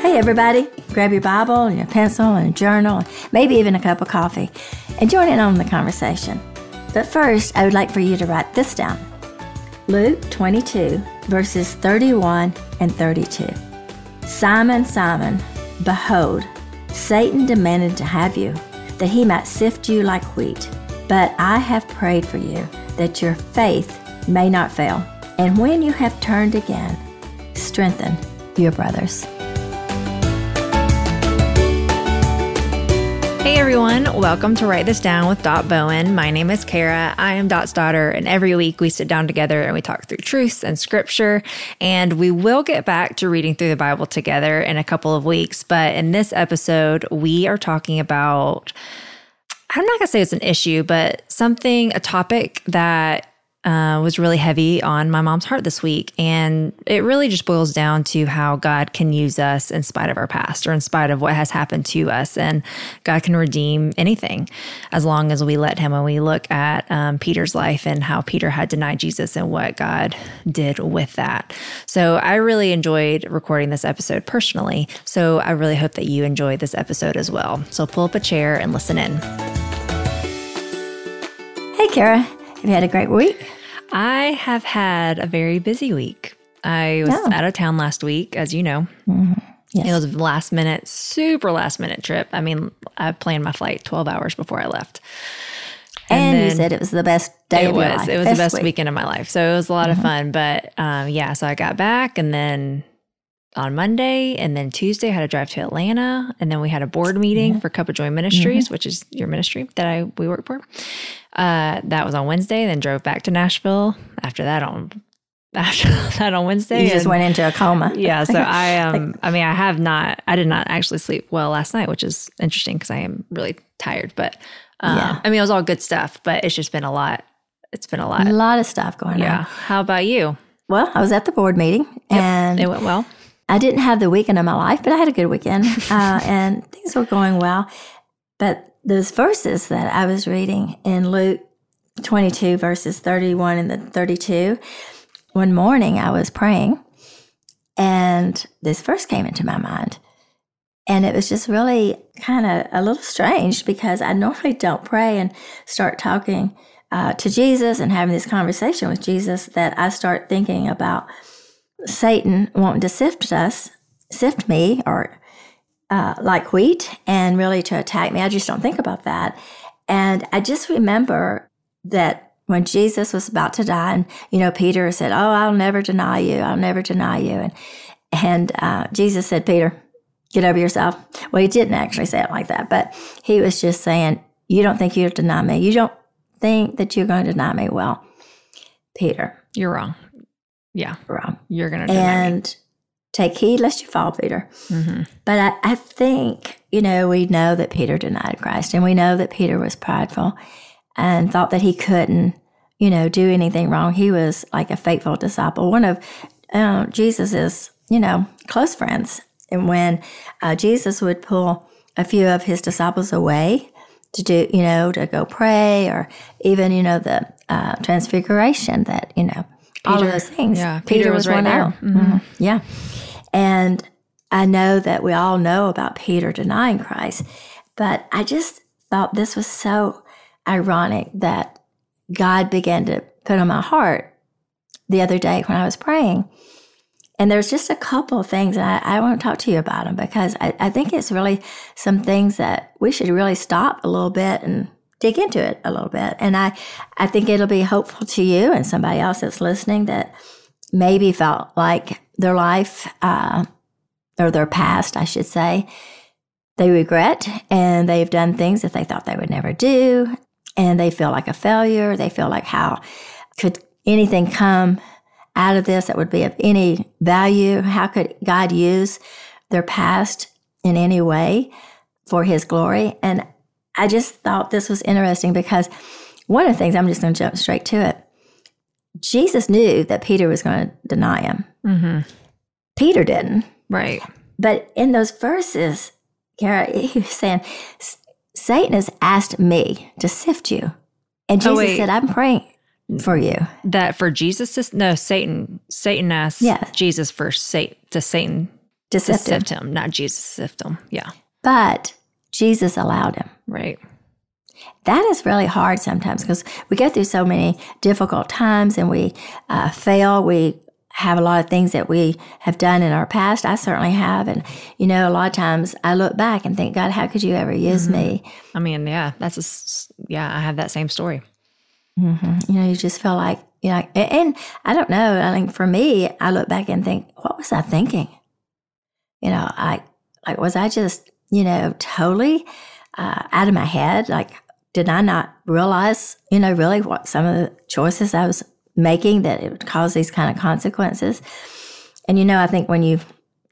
Hey, everybody, grab your Bible and your pencil and a journal, maybe even a cup of coffee, and join in on the conversation. But first, I would like for you to write this down Luke 22, verses 31 and 32. Simon, Simon, behold, Satan demanded to have you, that he might sift you like wheat. But I have prayed for you, that your faith may not fail. And when you have turned again, strengthen your brothers. Everyone, welcome to Write This Down with Dot Bowen. My name is Cara. I am Dot's daughter, and every week we sit down together and we talk through truths and scripture. And we will get back to reading through the Bible together in a couple of weeks. But in this episode, we are talking about I'm not going to say it's an issue, but something, a topic that uh, was really heavy on my mom's heart this week. And it really just boils down to how God can use us in spite of our past or in spite of what has happened to us. And God can redeem anything as long as we let Him. When we look at um, Peter's life and how Peter had denied Jesus and what God did with that. So I really enjoyed recording this episode personally. So I really hope that you enjoyed this episode as well. So pull up a chair and listen in. Hey, Cara. Have you had a great week? I have had a very busy week. I was oh. out of town last week, as you know. Mm-hmm. Yes. It was a last minute, super last minute trip. I mean, I planned my flight 12 hours before I left. And, and you said it was the best day it was. Life. It was best the best week. weekend of my life. So it was a lot mm-hmm. of fun. But um, yeah, so I got back and then on Monday and then Tuesday I had to drive to Atlanta and then we had a board meeting mm-hmm. for Cup of Joy Ministries, mm-hmm. which is your ministry that I we work for. Uh, that was on Wednesday. Then drove back to Nashville. After that, on after that on Wednesday, you just and, went into a coma. Yeah. So I um, I mean, I have not. I did not actually sleep well last night, which is interesting because I am really tired. But um, yeah. I mean, it was all good stuff, but it's just been a lot. It's been a lot. A lot of stuff going yeah. on. Yeah. How about you? Well, I was at the board meeting yep, and it went well. I didn't have the weekend of my life, but I had a good weekend uh, and things were going well. But those verses that I was reading in Luke 22, verses 31 and the 32, one morning I was praying and this verse came into my mind. And it was just really kind of a little strange because I normally don't pray and start talking uh, to Jesus and having this conversation with Jesus that I start thinking about Satan wanting to sift us, sift me, or uh, like wheat and really to attack me. I just don't think about that. And I just remember that when Jesus was about to die, and you know, Peter said, "Oh, I'll never deny you. I'll never deny you." And and uh, Jesus said, "Peter, get over yourself." Well, he didn't actually say it like that, but he was just saying, "You don't think you'll deny me? You don't think that you're going to deny me?" Well, Peter, you're wrong. Yeah, wrong. You're going to and take heed lest you fall, Peter. Mm-hmm. But I, I think, you know, we know that Peter denied Christ and we know that Peter was prideful and thought that he couldn't, you know, do anything wrong. He was like a faithful disciple, one of uh, Jesus's, you know, close friends. And when uh, Jesus would pull a few of his disciples away to do, you know, to go pray or even, you know, the uh, transfiguration that, you know, Peter, all of those things. Yeah, Peter, Peter was, was, right there. Mm-hmm. Mm-hmm. Yeah. And I know that we all know about Peter denying Christ, but I just thought this was so ironic that God began to put on my heart the other day when I was praying. And there's just a couple of things, and I, I want to talk to you about them because I, I think it's really some things that we should really stop a little bit and dig into it a little bit. And I, I think it'll be hopeful to you and somebody else that's listening that maybe felt like their life, uh, or their past, I should say, they regret and they've done things that they thought they would never do. And they feel like a failure. They feel like how could anything come out of this that would be of any value? How could God use their past in any way for his glory? And I just thought this was interesting because one of the things, I'm just going to jump straight to it. Jesus knew that Peter was going to deny him. Mm-hmm. Peter didn't. Right. But in those verses, Cara, he was saying, Satan has asked me to sift you. And oh, Jesus oh, said, I'm praying for you. That for Jesus to, no, Satan, Satan asked yes. Jesus for Satan, to Satan to To sift him. sift him, not Jesus sift him. Yeah. But Jesus allowed him. Right. That is really hard sometimes because we go through so many difficult times and we uh, fail. We have a lot of things that we have done in our past. I certainly have. And, you know, a lot of times I look back and think, God, how could you ever use me? I mean, yeah, that's a, yeah, I have that same story. hmm You know, you just feel like, you know, and, and I don't know. I think for me, I look back and think, what was I thinking? You know, I, like, was I just, you know, totally uh, out of my head? Like, did I not realize, you know, really what some of the choices I was making that it would cause these kind of consequences? And, you know, I think when you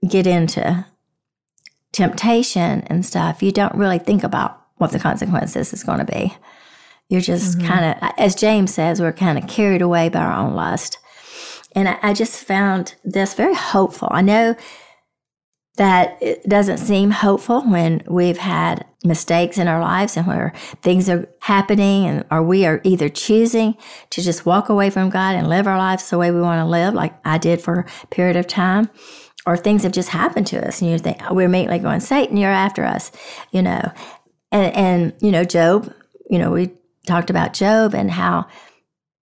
get into temptation and stuff, you don't really think about what the consequences is going to be. You're just kind of, as James says, we're kind of carried away by our own lust. And I, I just found this very hopeful. I know that it doesn't seem hopeful when we've had mistakes in our lives and where things are happening and or we are either choosing to just walk away from God and live our lives the way we want to live, like I did for a period of time, or things have just happened to us and you think oh, we're immediately going, Satan, you're after us, you know. And and you know, Job, you know, we talked about Job and how,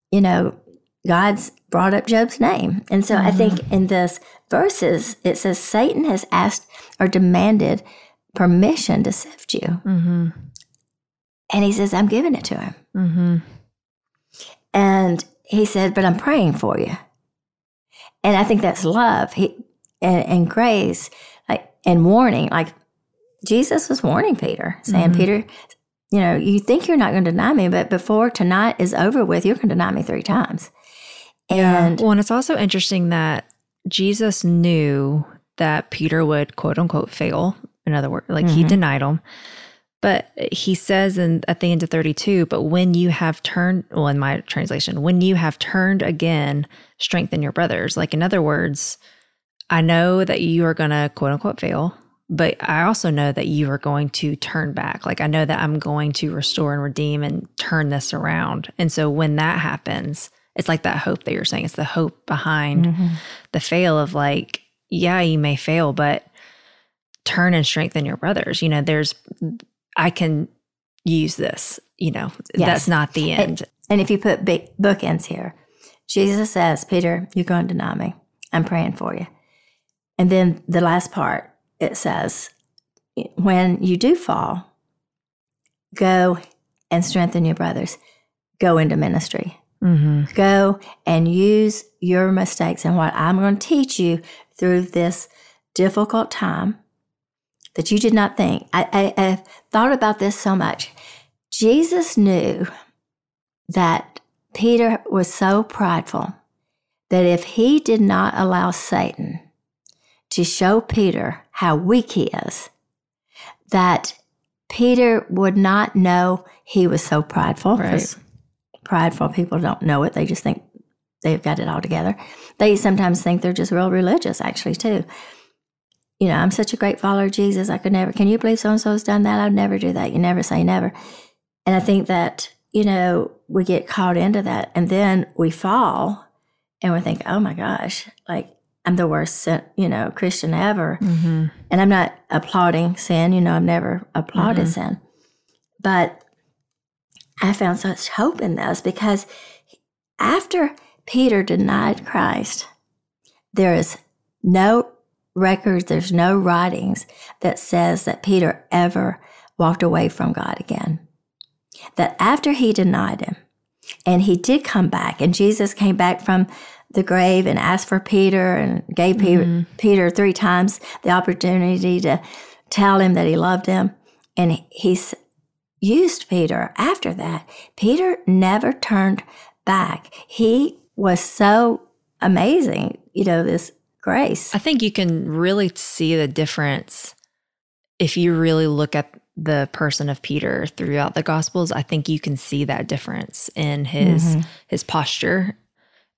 you know, God's brought up Job's name. And so I think in this verses, it says Satan has asked or demanded permission to sift you. Mm-hmm. And he says, I'm giving it to him. Mm-hmm. And he said, But I'm praying for you. And I think that's love he, and, and grace, like and warning. Like Jesus was warning Peter, saying, Mhm. Peter, you know, you think you're not going to deny me, but before tonight is over with, you're going to deny me three times. And well, and it's also interesting that Jesus knew that Peter would quote unquote fail. In other words, like he Mhm. denied him. But he says in at the end of 32, but when you have turned, well, in my translation, when you have turned again, strengthen your brothers. Like, in other words, I know that you are going to quote unquote fail, but I also know that you are going to turn back. Like, I know that I'm going to restore and redeem and turn this around. And so when that happens, it's like that hope that you're saying. It's the hope behind Mhm. the fail of like, yeah, you may fail, but turn and strengthen your brothers. You know, there's, I can use this, you know, Yes. that's not the end. And if you put big bookends here, Jesus says, Peter, you're going to deny me. I'm praying for you. And then the last part, it says, when you do fall, go and strengthen your brothers. Go into ministry. Mm-hmm. Go and use your mistakes and what I'm going to teach you through this difficult time that you did not think. I, I, I've thought about this so much. Jesus knew that Peter was so prideful that if he did not allow Satan to show Peter how weak he is, that Peter would not know he was so prideful. Right. Prideful people don't know it. They just think they've got it all together. They sometimes think they're just real religious, actually, too. You know, I'm such a great follower of Jesus. I could never, can you believe so and so's done that? I would never do that. You never say never. And I think that, you know, we get caught into that and then we fall and we think, oh my gosh, like I'm the worst, you know, Christian ever. Mm-hmm. And I'm not applauding sin, you know, I've never applauded Mhm. sin. But I found such hope in this because after Peter denied Christ, there is no records, there's no writings that says that Peter ever walked away from God again. That after he denied him, and he did come back, and Jesus came back from the grave and asked for Peter and gave Peter, Mhm. Peter three times the opportunity to tell him that he loved him. And he used Peter after that. Peter never turned back. He was so amazing, you know, this grace. I think you can really see the difference if you really look at the person of Peter throughout the gospels. I think you can see that difference in his Mhm. his posture.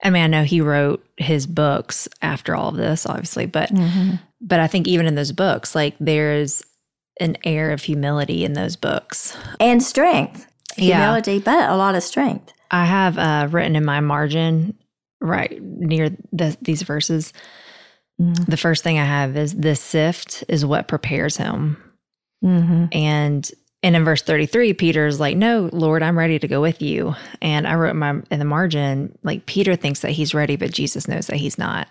I mean, I know he wrote his books after all of this, obviously, but Mhm. but I think even in those books, like there's an air of humility in those books. And strength, Yeah. humility, but a lot of strength. I have uh, written in my margin right near the, these verses. the first thing I have is this sift is what prepares him. Mm-hmm. And and in verse 33, Peter's like, No, Lord, I'm ready to go with you. And I wrote my, in the margin, like, Peter thinks that he's ready, but Jesus knows that he's not.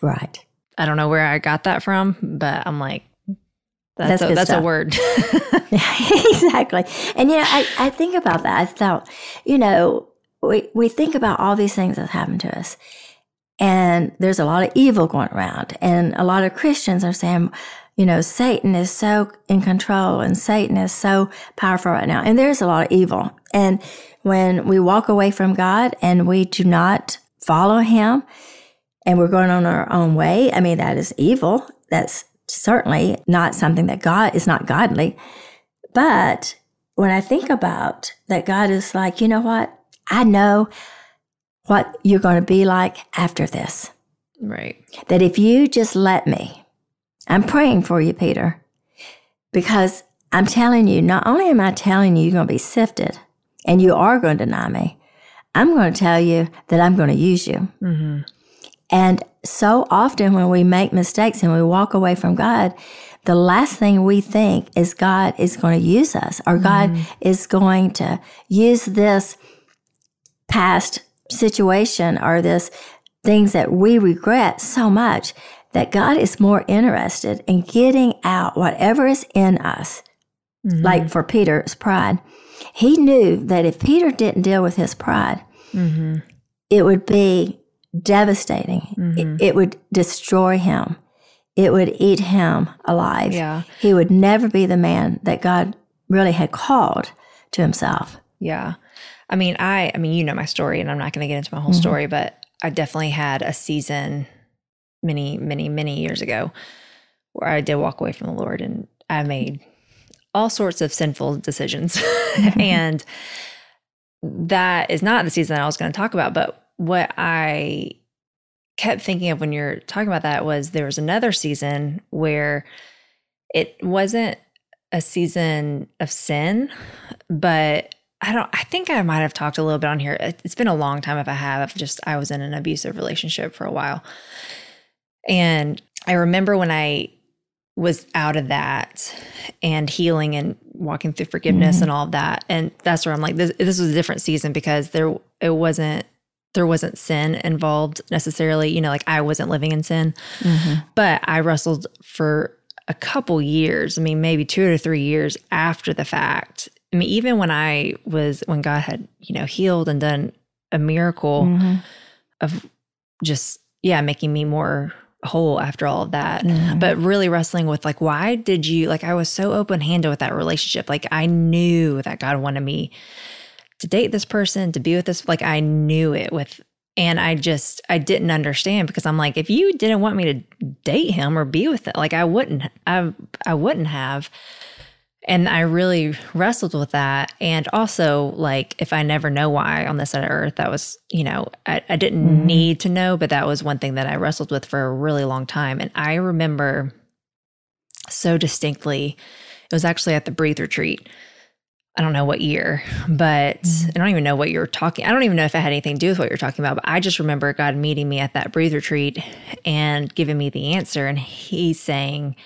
Right. I don't know where I got that from, but I'm like, that's, That's a, that's a word. exactly. And you know, I, I think about that. I thought, you know, we, we think about all these things that happen to us. And there's a lot of evil going around. And a lot of Christians are saying, you know, Satan is so in control and Satan is so powerful right now. And there's a lot of evil. And when we walk away from God and we do not follow him and we're going on our own way, I mean, that is evil. That's certainly not something that God is not godly. But when I think about that, God is like, you know what? I know what you're going to be like after this. right. That if you just let me, I'm praying for you, Peter, because I'm telling you, not only am I telling you you're going to be sifted and you are going to deny me, I'm going to tell you that I'm going to use you. hmm And so often when we make mistakes and we walk away from God, the last thing we think is God is going to use us or God is going to use this past situation or this things that we regret so much that God is more interested in getting out whatever is in us. Like for Peter's pride, he knew that if Peter didn't deal with his pride, hmm it would be devastating. Mhm. It, it would destroy him. It would eat him alive. Yeah. He would never be the man that God really had called to himself. Yeah. I mean, I I mean, you know my story and I'm not going to get into my whole Mhm. story, but I definitely had a season many, many, many years ago where I did walk away from the Lord and I made all sorts of sinful decisions. and that is not the season I was going to talk about, but what I kept thinking of when you're talking about that was there was another season where it wasn't a season of sin, but I don't I think I might have talked a little bit on here. It- It's been a long time if I have. Just I was in an abusive relationship for a while. And I remember when I was out of that and healing and walking through forgiveness Mhm. and all of that. And that's where I'm like, this, this was a different season because there it wasn't there wasn't sin involved necessarily. You know, like I wasn't living in sin but I wrestled for a couple years. I mean, maybe two or three years after the fact. I mean, even when I was, when God had, you know, healed and done a miracle Mhm. of just, yeah, making me more whole after all of that. Mhm. But really wrestling with, like, why did you, like, I was so open handed with that relationship. Like, I knew that God wanted me to date this person, to be with this, like, I knew it with, and I just, I didn't understand because I'm like, if you didn't want me to date him or be with it, like, I wouldn't, I, I wouldn't have. And I really wrestled with that. And also, like, if I never know why on this side of earth, that was, you know, I, I didn't Mhm. need to know, but that was one thing that I wrestled with for a really long time. And I remember so distinctly, it was actually at the Breathe Retreat. I don't know what year, but Mhm. I don't even know what you're talking. I don't even know if it had anything to do with what you're talking about, but I just remember God meeting me at that Breathe Retreat and giving me the answer. And He's saying,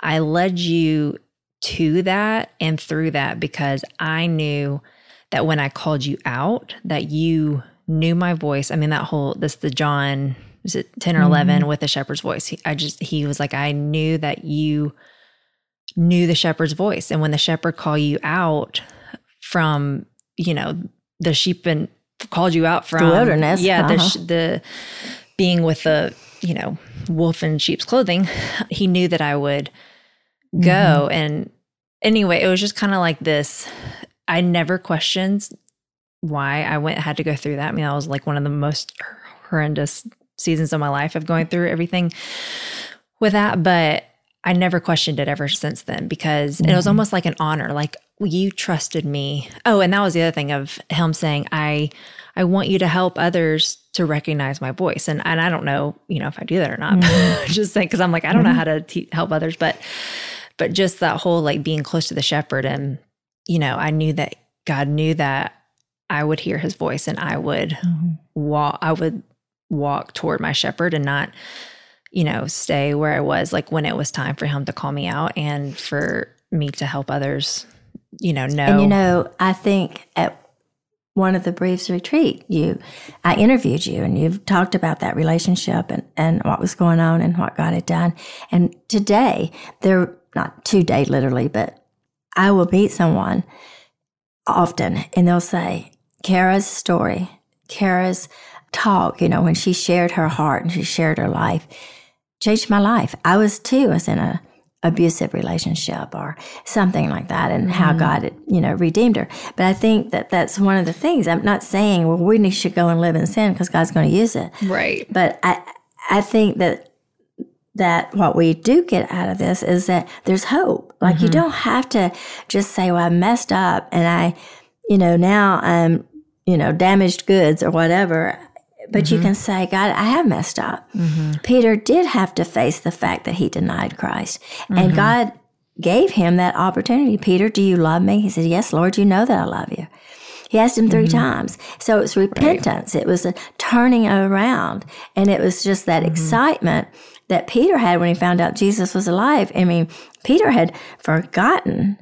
I led you to that and through that because I knew that when I called you out, that you knew my voice. I mean, that whole this the John is it 10 or 11 with the shepherd's voice. He, I just he was like, I knew that you knew the shepherd's voice. And when the shepherd called you out from, you know, the sheep and called you out from the wilderness, Yeah, the uh-huh. sh- the being with the, you know, wolf in sheep's clothing, he knew that I would go. And anyway, it was just kind of like this. I never questioned why I went had to go through that. I mean, that was like one of the most horrendous seasons of my life of going through everything with that, but I never questioned it ever since then because it was Mhm. almost like an honor. Like you trusted me. Oh, and that was the other thing of him saying, I I want you to help others to recognize my voice. And and I don't know, you know, if I do that or not. just saying because I'm like, I don't know how to te- help others, but but just that whole like being close to the shepherd and you know, I knew that God knew that I would hear his voice and I would Mhm. walk I would walk toward my shepherd and not you know, stay where I was, like when it was time for him to call me out and for me to help others, you know, know. And you know, I think at one of the Breathe Retreat, you, I interviewed you and you've talked about that relationship and, and what was going on and what God had done. And today, they're not today literally, but I will meet someone often and they'll say, Cara's story, Cara's talk, you know, when she shared her heart and she shared her life, changed my life. I was too, I was in a abusive relationship or something like that and how mm-hmm. God, you know, redeemed her. But I think that that's one of the things. I'm not saying, well, we should go and live in sin because God's going to use it. Right. But I, I think that that what we do get out of this is that there's hope. Like mm-hmm. you don't have to just say, well, I messed up and I, you know, now I'm, you know, damaged goods or whatever. But mm-hmm. you can say, God, I have messed up. Mm-hmm. Peter did have to face the fact that he denied Christ. And mm-hmm. God gave him that opportunity. Peter, do you love me? He said, Yes, Lord, you know that I love you. He asked him 3 mm-hmm. times. So it was repentance. Right. It was a turning around. And it was just that mm-hmm. excitement that Peter had when he found out Jesus was alive. I mean, Peter had forgotten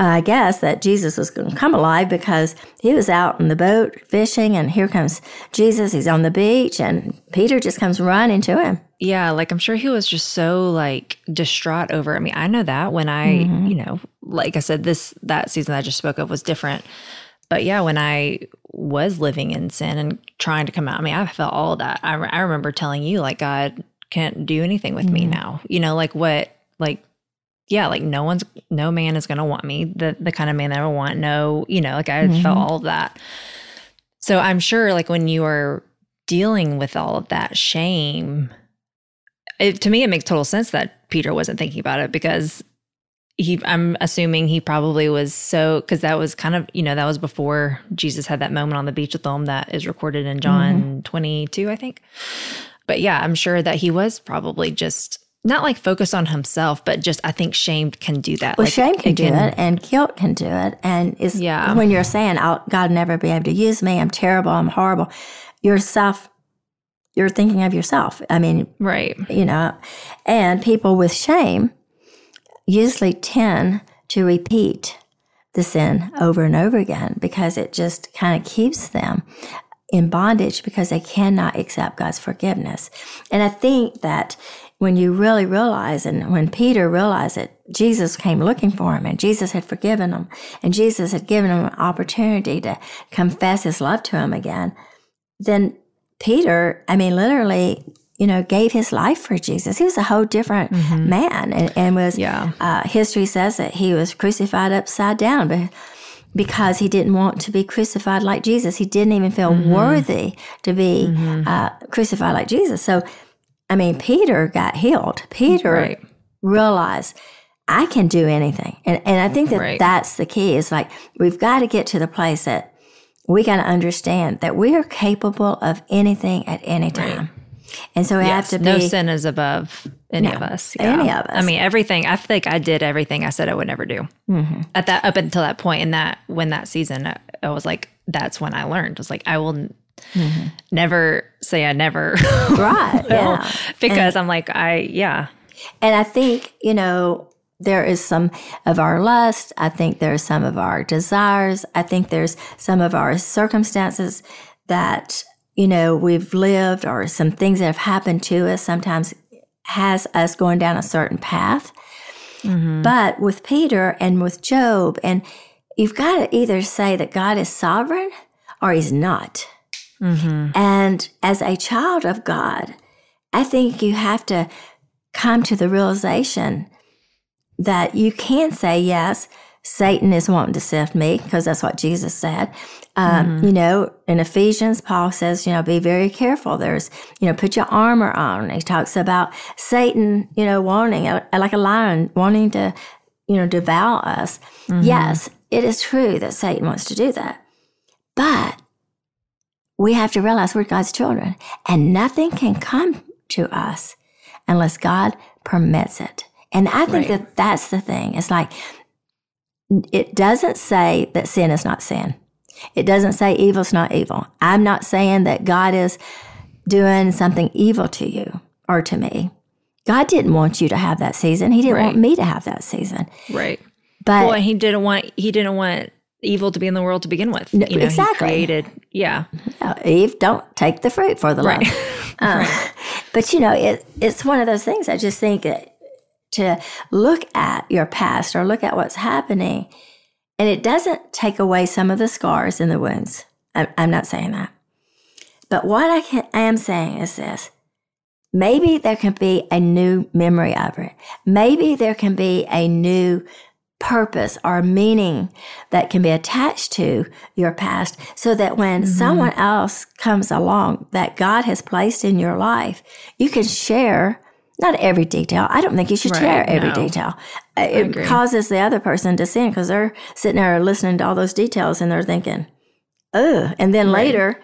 I guess that Jesus was going to come alive because he was out in the boat fishing, and here comes Jesus. He's on the beach, and Peter just comes running to him. Yeah, like I'm sure he was just so like distraught over. I mean, I know that when I, mm-hmm. you know, like I said, this that season I just spoke of was different. But yeah, when I was living in sin and trying to come out, I mean, I felt all that. I, I remember telling you, like, God can't do anything with mm-hmm. me now. You know, like what, like yeah, like no one's, no man is going to want me, the, the kind of man that I want. No, you know, like I mm-hmm. felt all of that. So I'm sure like when you are dealing with all of that shame, it, to me, it makes total sense that Peter wasn't thinking about it because he, I'm assuming he probably was so, because that was kind of, you know, that was before Jesus had that moment on the beach with them that is recorded in John mm-hmm. 22, I think. But yeah, I'm sure that he was probably just not like focus on himself, but just I think shame can do that. Well, like, shame can, do it, and guilt can do it, and is yeah. when you're saying, "I'll God never be able to use me. I'm terrible. I'm horrible." Yourself, you're thinking of yourself. I mean, right? You know, and people with shame usually tend to repeat the sin over and over again because it just kind of keeps them in bondage because they cannot accept God's forgiveness. And I think that when you really realize, and when Peter realized that Jesus came looking for him and Jesus had forgiven him and Jesus had given him an opportunity to confess his love to him again, then Peter, I mean, literally, you know, gave his life for Jesus. He was a whole different mm-hmm. man and, and was, yeah. Uh, history says that he was crucified upside down. But because he didn't want to be crucified like Jesus. He didn't even feel mm-hmm. worthy to be mm-hmm. uh, crucified like Jesus. So I mean, Peter got healed. Peter right. realized I can do anything. And, and I think that right. that's the key is like, we've got to get to the place that we got to understand that we are capable of anything at any time. Right. And so we yes, have to be. No sin is above any no, of us. Yeah. Any of us. I mean, everything. I think I did everything I said I would never do. Mm-hmm. At that, up until that point in that, when that season, I, I was like, that's when I learned. I was like, I will Mm-hmm. Never say I never. Right. yeah. because and, I'm like, I, yeah. And I think, you know, there is some of our lust. I think there's some of our desires. I think there's some of our circumstances that, you know, we've lived or some things that have happened to us sometimes has us going down a certain path. Mm-hmm. But with Peter and with Job, and you've got to either say that God is sovereign or he's not. Mm-hmm. And as a child of God, I think you have to come to the realization that you can't say, yes, Satan is wanting to sift me, because that's what Jesus said. Um, mm-hmm. You know, in Ephesians, Paul says, you know, be very careful. There's, you know, put your armor on. He talks about Satan, you know, wanting, uh, like a lion, wanting to, you know, devour us. Mm-hmm. Yes, it is true that Satan wants to do that. But we have to realize we're God's children and nothing can come to us unless God permits it. And I think right. that that's the thing. It's like, it doesn't say that sin is not sin. It doesn't say evil's not evil. I'm not saying that God is doing something evil to you or to me. God didn't want you to have that season. He didn't Right. want me to have that season. Right. But well, he didn't want he didn't want evil to be in the world to begin with. No, you know, exactly. created yeah. Eve, don't take the fruit for the Right. love. Uh, But you know, it, it's one of those things. I just think that to look at your past or look at what's happening, and it doesn't take away some of the scars and the wounds. I'm, I'm not saying that. But what I, can, I am saying is this maybe there can be a new memory of it. Maybe there can be a new purpose or meaning that can be attached to your past so that when someone else comes along that God has placed in your life, you can share not every detail. I don't think you should Right, share every no. detail. Uh, It causes the other person to sin because they're sitting there listening to all those details and they're thinking, ugh. And then Right. later,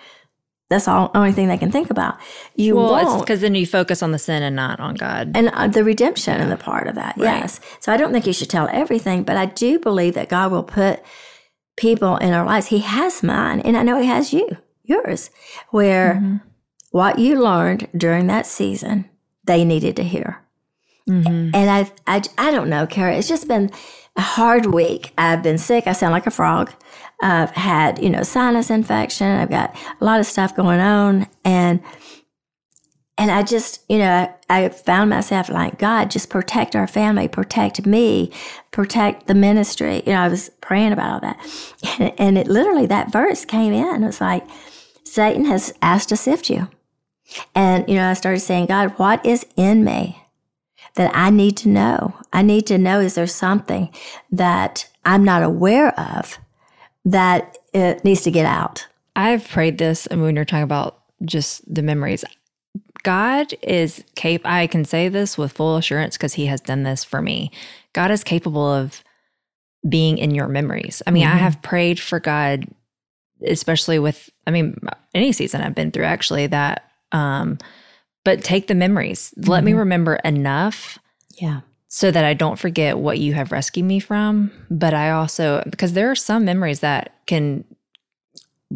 that's all only thing they can think about. You Well, won't because then you focus on the sin and not on God. and uh, the redemption and the part of that. Right. Yes. So I don't think you should tell everything, but I do believe that God will put people in our lives. He has mine, and I know He has you, yours, where Mm-hmm. what you learned during that season, they needed to hear. Mhm. And I, I, I don't know, Cara. It's just been a hard week. I've been sick. I sound like a frog. I've had, you know, sinus infection. I've got a lot of stuff going on, and and I just, you know, I found myself like, God, just protect our family, protect me, protect the ministry. You know, I was praying about all that, and, and it literally that verse came in. It was like, Satan has asked to sift you, and you know, I started saying, God, what is in me? That I need to know. I need to know is there something that I'm not aware of that it needs to get out? I've prayed this, and when you're talking about just the memories, God is capable. I can say this with full assurance because He has done this for me. God is capable of being in your memories. I mean, I Mhm. have prayed for God, especially with, I mean, any season I've been through, actually, that, um, but take the memories. Let me Mhm. remember enough Yeah. so that I don't forget what you have rescued me from. But I also, because there are some memories that can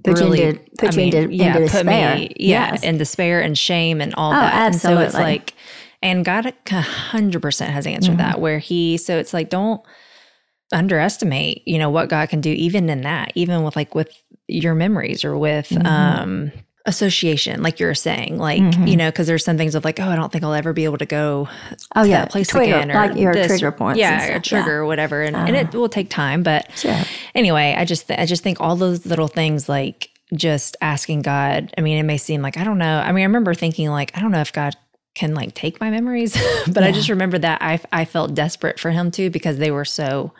Put you really, into- put I you mean, into- yeah, into despair. me, yeah, Yes. in despair and shame and all Oh, that. And so it's like, and God a hundred percent has answered Mhm. that. Where He, so it's like, don't underestimate, you know, what God can do, even in that, even with like with your memories or with Mhm. um association, like you're saying, like Mhm. you know, because there's some things of like, oh, I don't think I'll ever be able to go Oh to yeah. that place trigger, again, or like your this- trigger points. yeah, a trigger or whatever, and, and it Uh-huh. will take time, but Sure. anyway, I just th- I just think all those little things like just asking God. I mean, it may seem like I don't know. I mean, I remember thinking like I don't know if God can like take my memories, but I just remember that I I felt desperate for Him too because they were so.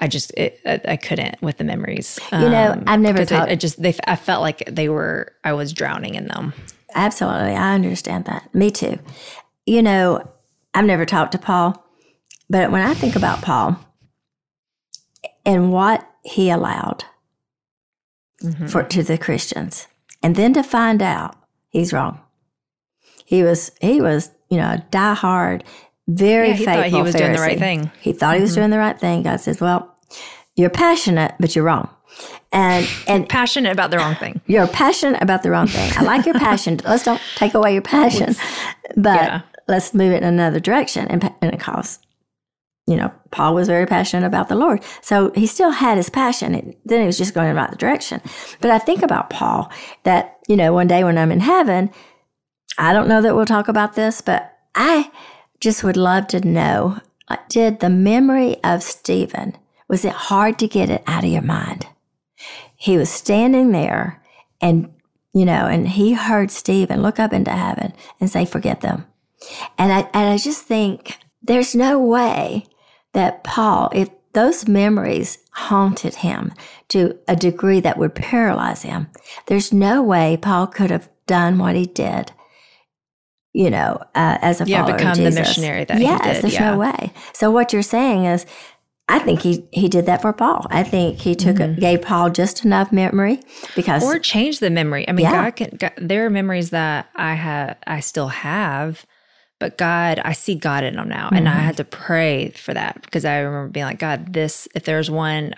I just it, I, I couldn't with the memories. You know, I've never talked- it just they I felt like they were I was drowning in them. Absolutely. I understand that. Me too. You know, I've never talked to Paul, but when I think about Paul and what he allowed Mhm. for to the Christians, and then to find out he's wrong. He was he was, you know, a diehard, very Yeah, he faithful thought he was doing the right thing. He thought he was mm-hmm. doing the right thing. God says, "Well, you're passionate, but you're wrong." And and Passionate about the wrong thing. you're passionate about the wrong thing. I like your passion. Let's don't take away your passion, but Yeah. let's move it in another direction. And, and it caused, you know, Paul was very passionate about the Lord. So he still had his passion. It, then he was just going in the right direction. But I think about Paul that, you know, one day when I'm in heaven, I don't know that we'll talk about this, but I just would love to know uh, did the memory of Stephen, was it hard to get it out of your mind? He was standing there and, you know, and he heard Stephen look up into heaven and say, forget them. And I, and I just think there's no way that Paul, if those memories haunted him to a degree that would paralyze him, there's no way Paul could have done what he did, you know, uh, as a Yeah, follower become of the missionary that he yes, did, there's yeah. no way. So what you're saying is, I think he he did that for Paul. I think he took Mm-hmm. gave Paul just enough memory because or changed the memory. I mean, Yeah. God can. God, there are memories that I have, I still have, but God, I see God in them now, and I Mhm. had to pray for that because I remember being like, God, this. If there's one,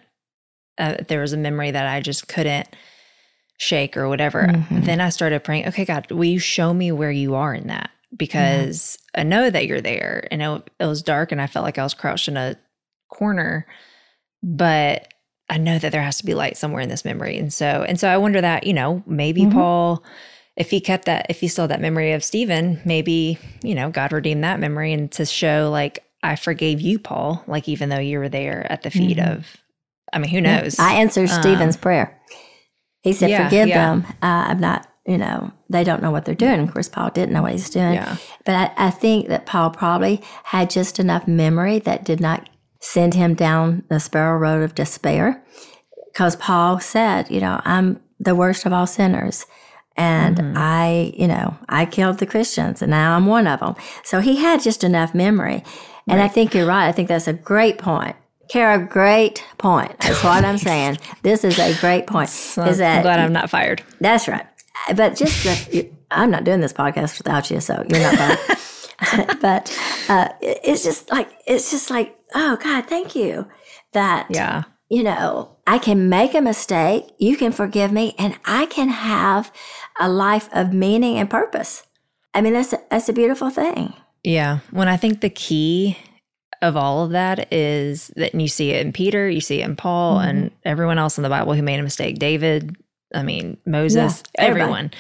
uh, if there was a memory that I just couldn't shake or whatever, Mhm. then I started praying. Okay, God, will you show me where you are in that? because I know that you're there and it, it was dark and I felt like I was crouched in a corner, but I know that there has to be light somewhere in this memory. And so, and so I wonder that, you know, maybe Mhm. Paul, if he kept that, if he still that memory of Stephen, maybe, you know, God redeemed that memory and to show like, I forgave you, Paul, like even though you were there at the feet Mhm. of, I mean, who knows? I answered Um, Stephen's prayer. He said, yeah, "Forgive yeah. them. Uh, I'm not. You know, they don't know what they're doing." Of course, Paul didn't know what he's doing. yeah. But I, I think that Paul probably had just enough memory that did not send him down the spiral road of despair. Because Paul said, you know, I'm the worst of all sinners. And Mhm. I, you know, I killed the Christians and now I'm one of them. So he had just enough memory. And I think you're right. I think that's a great point. Cara, great point. That's what I'm saying. This is a great point. So is I'm glad I'm not fired. that's right. But just that you, I'm not doing this podcast without you, so you're not bad. but uh, it- it's just like it's just like oh God, thank you that Yeah. you know I can make a mistake, you can forgive me, and I can have a life of meaning and purpose. I mean that's a, that's a beautiful thing. Yeah. When I think the key of all of that is that you see it in Peter, you see it in Paul, Mm-hmm. and everyone else in the Bible who made a mistake. David, I mean, Moses, Yeah, everyone.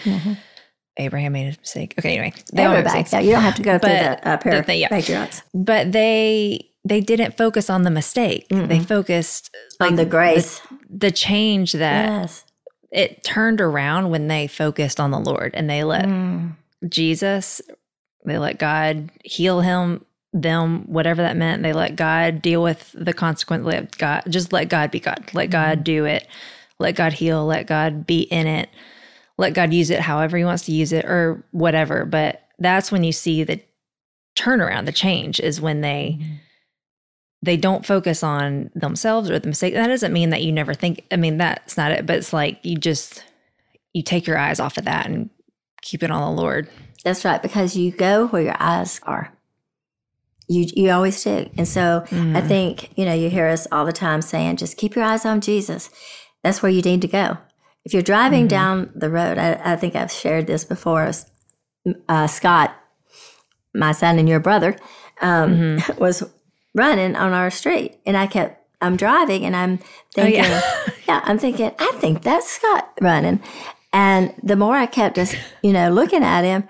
Abraham made a mistake. Okay, anyway. They all mistakes. yeah, you don't have to go through But the uh, pair the yeah. patriarchs But they they didn't focus on the mistake. They focused on the grace. the change that yes. it turned around when they focused on the Lord and they let Mm. Jesus, they let God heal him, them, whatever that meant. They let God deal with the consequence. Let God just let God be God. Let mm-hmm. God do it. Let God heal. Let God be in it. Let God use it however He wants to use it or whatever. But that's when you see the turnaround, the change is when they mm-hmm. they don't focus on themselves or the mistake. That doesn't mean that you never think. I mean, that's not it. But it's like you just you take your eyes off of that and keep it on the Lord. That's right, because you go where your eyes are. You you always do. And so I think, you know, you hear us all the time saying, just keep your eyes on Jesus. That's where you need to go. If you're driving down the road, I, I think I've shared this before. Uh, Scott, my son and your brother, um, was running on our street. And I kept, I'm driving and I'm thinking, yeah. yeah, I'm thinking, I think that's Scott running. And the more I kept just, you know, looking at him,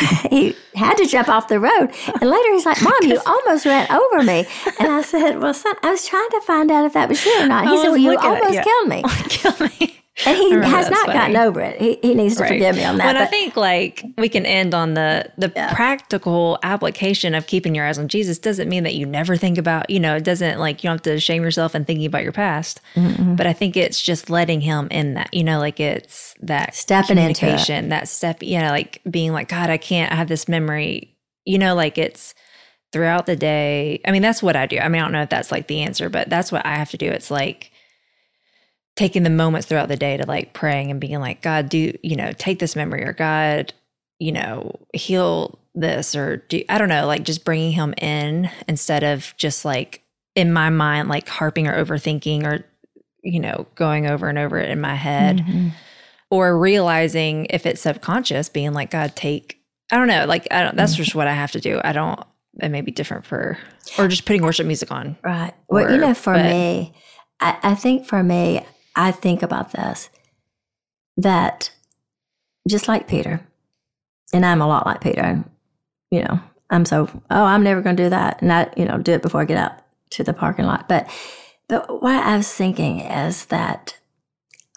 he had to jump off the road. And later he's like, Mom, you almost ran over me. And I said, Well, son, I was trying to find out if that was you or not. He I said, Well, you almost yeah. killed me. Kill me. And he has not funny. gotten over it. He, he needs to Right. forgive me on that. But I think like we can end on the the Yeah. practical application of keeping your eyes on Jesus doesn't mean that you never think about, you know, it doesn't like you don't have to shame yourself and thinking about your past. But I think it's just letting him in that, you know, like it's that Stepping into it. that step, you know, like being like, God, I can't I have this memory, you know, like it's throughout the day. I mean, that's what I do. I mean, I don't know if that's like the answer, but that's what I have to do. It's like taking the moments throughout the day to like praying and being like, God, do, you know, take this memory or God, you know, heal this or do, I don't know, like just bringing him in instead of just like in my mind, like harping or overthinking or, you know, going over and over it in my head Mhm. or realizing if it's subconscious, being like, God, take, I don't know, like, I don't, that's just what I have to do. I don't, it may be different for, or just putting worship music on. Right. Well, you know, for but- me, I, I think for me, I think about this that just like Peter, and I'm a lot like Peter, you know, I'm so, oh, I'm never going to do that. And I, you know, do it before I get out to the parking lot. But, but what I was thinking is that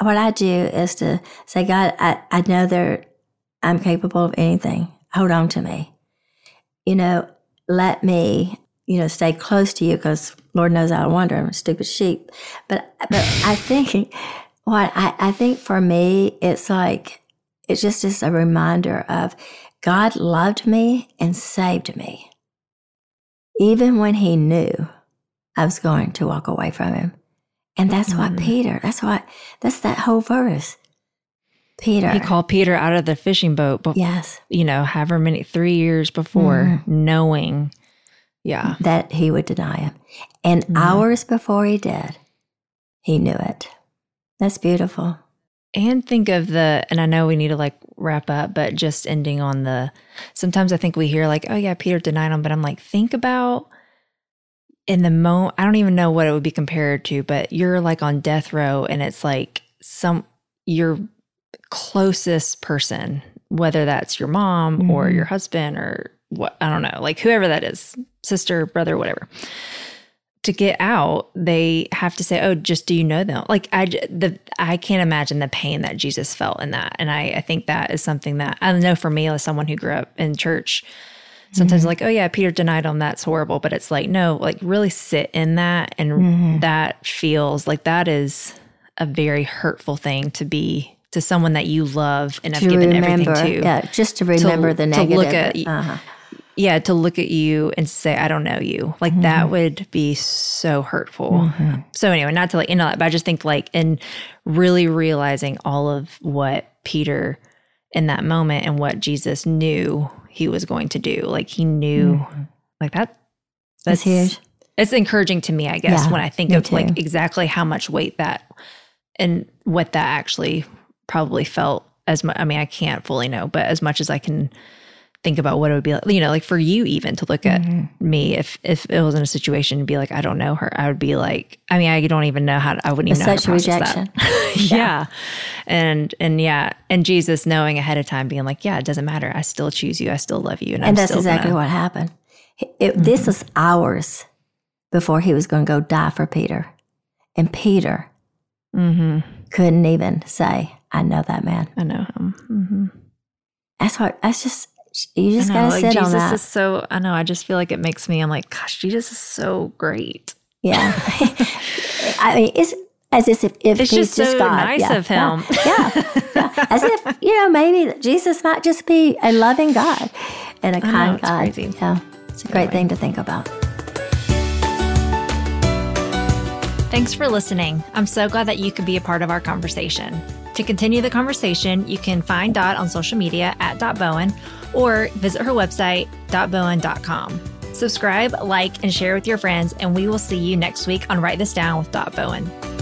what I do is to say, God, I, I know that I'm capable of anything. Hold on to me. You know, let me, you know, stay close to you because Lord knows I wonder. I'm a stupid sheep. But, but I think what I, I think for me, it's like, it's just is a reminder of God loved me and saved me. Even when he knew I was going to walk away from him. And that's what Mhm. Peter, that's what, that's that whole verse. Peter. He called Peter out of the fishing boat, but yes, you know, however many, three years before, Mhm. knowing, yeah, that he would deny him. And Mhm. hours before he did, he knew it. That's beautiful. and think of the, and I know we need to like wrap up, but just ending on the sometimes I think we hear like, oh yeah, Peter denied him, but I'm like, think about in the moment, I don't even know what it would be compared to, but you're like on death row and it's like some your closest person, whether that's your mom mm-hmm. or your husband or what, I don't know, like whoever that is, sister, brother, whatever to get out, they have to say, "Oh, just do you know them?" Like I, the I can't imagine the pain that Jesus felt in that, and I, I think that is something that I know for me as someone who grew up in church. Sometimes mm-hmm. like, oh yeah, Peter denied him. That's horrible, but it's like no, like really sit in that, and mm-hmm. that feels like that is a very hurtful thing to be to someone that you love and have given remember, everything to. Yeah, just to remember to, the negative. To look at, uh-huh yeah, to look at you and say, I don't know you. Like mm-hmm. that would be so hurtful. Mm-hmm. So anyway, not to like end all that, but I just think like in really realizing all of what Peter in that moment and what Jesus knew he was going to do. Like he knew mm-hmm. like that that's, that's huge. It's encouraging to me, I guess, yeah, when I think of too. like exactly how much weight that and what that actually probably felt as much. I mean, I can't fully know, but as much as I can think about what it would be like, you know, like for you even to look at mm-hmm. me if if it was in a situation to be like, I don't know her, I would be like, I mean, I don't even know how to, I wouldn't even know such how to rejection. that. yeah. yeah. And and yeah. And Jesus knowing ahead of time, being like, Yeah, it doesn't matter. I still choose you. I still love you. And, and that's exactly gonna... what happened. It, mm-hmm. This was hours before he was going to go die for Peter. And Peter mm-hmm. couldn't even say, I know that man. I know him. Mm-hmm. That's hard. That's just you just gotta like sit Jesus on that. is so. I know. I just feel like it makes me. I'm like, gosh, Jesus is so great. Yeah. I mean, it's as if if it's he's just, so God. nice yeah. of him. Yeah. yeah. As if you know, maybe Jesus might just be a loving God and a kind know, God. Crazy. Yeah. It's a great anyway. thing to think about. Thanks for listening. I'm so glad that you could be a part of our conversation. To continue the conversation, you can find Dot on social media at Dot Bowen or visit her website, dotbowen.com. Subscribe, like, and share with your friends, and we will see you next week on Write This Down with Dot Bowen.